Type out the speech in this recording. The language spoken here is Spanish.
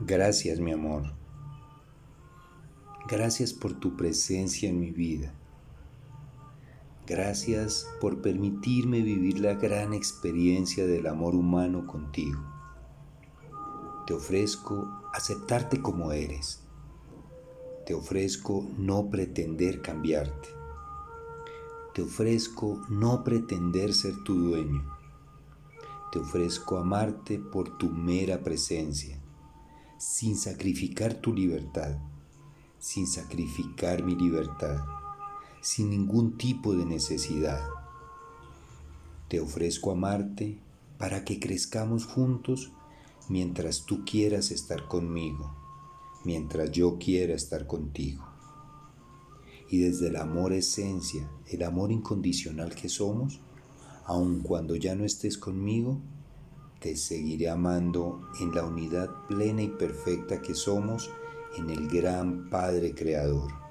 Gracias mi amor. Gracias por tu presencia en mi vida. Gracias por permitirme vivir la gran experiencia del amor humano contigo. Te ofrezco aceptarte como eres. Te ofrezco no pretender cambiarte. Te ofrezco no pretender ser tu dueño. Te ofrezco amarte por tu mera presencia, sin sacrificar tu libertad, sin sacrificar mi libertad, sin ningún tipo de necesidad. Te ofrezco amarte para que crezcamos juntos mientras tú quieras estar conmigo, mientras yo quiera estar contigo y desde el amor esencia, el amor incondicional que somos, aun cuando ya no estés conmigo, te seguiré amando en la unidad plena y perfecta que somos en el gran Padre Creador.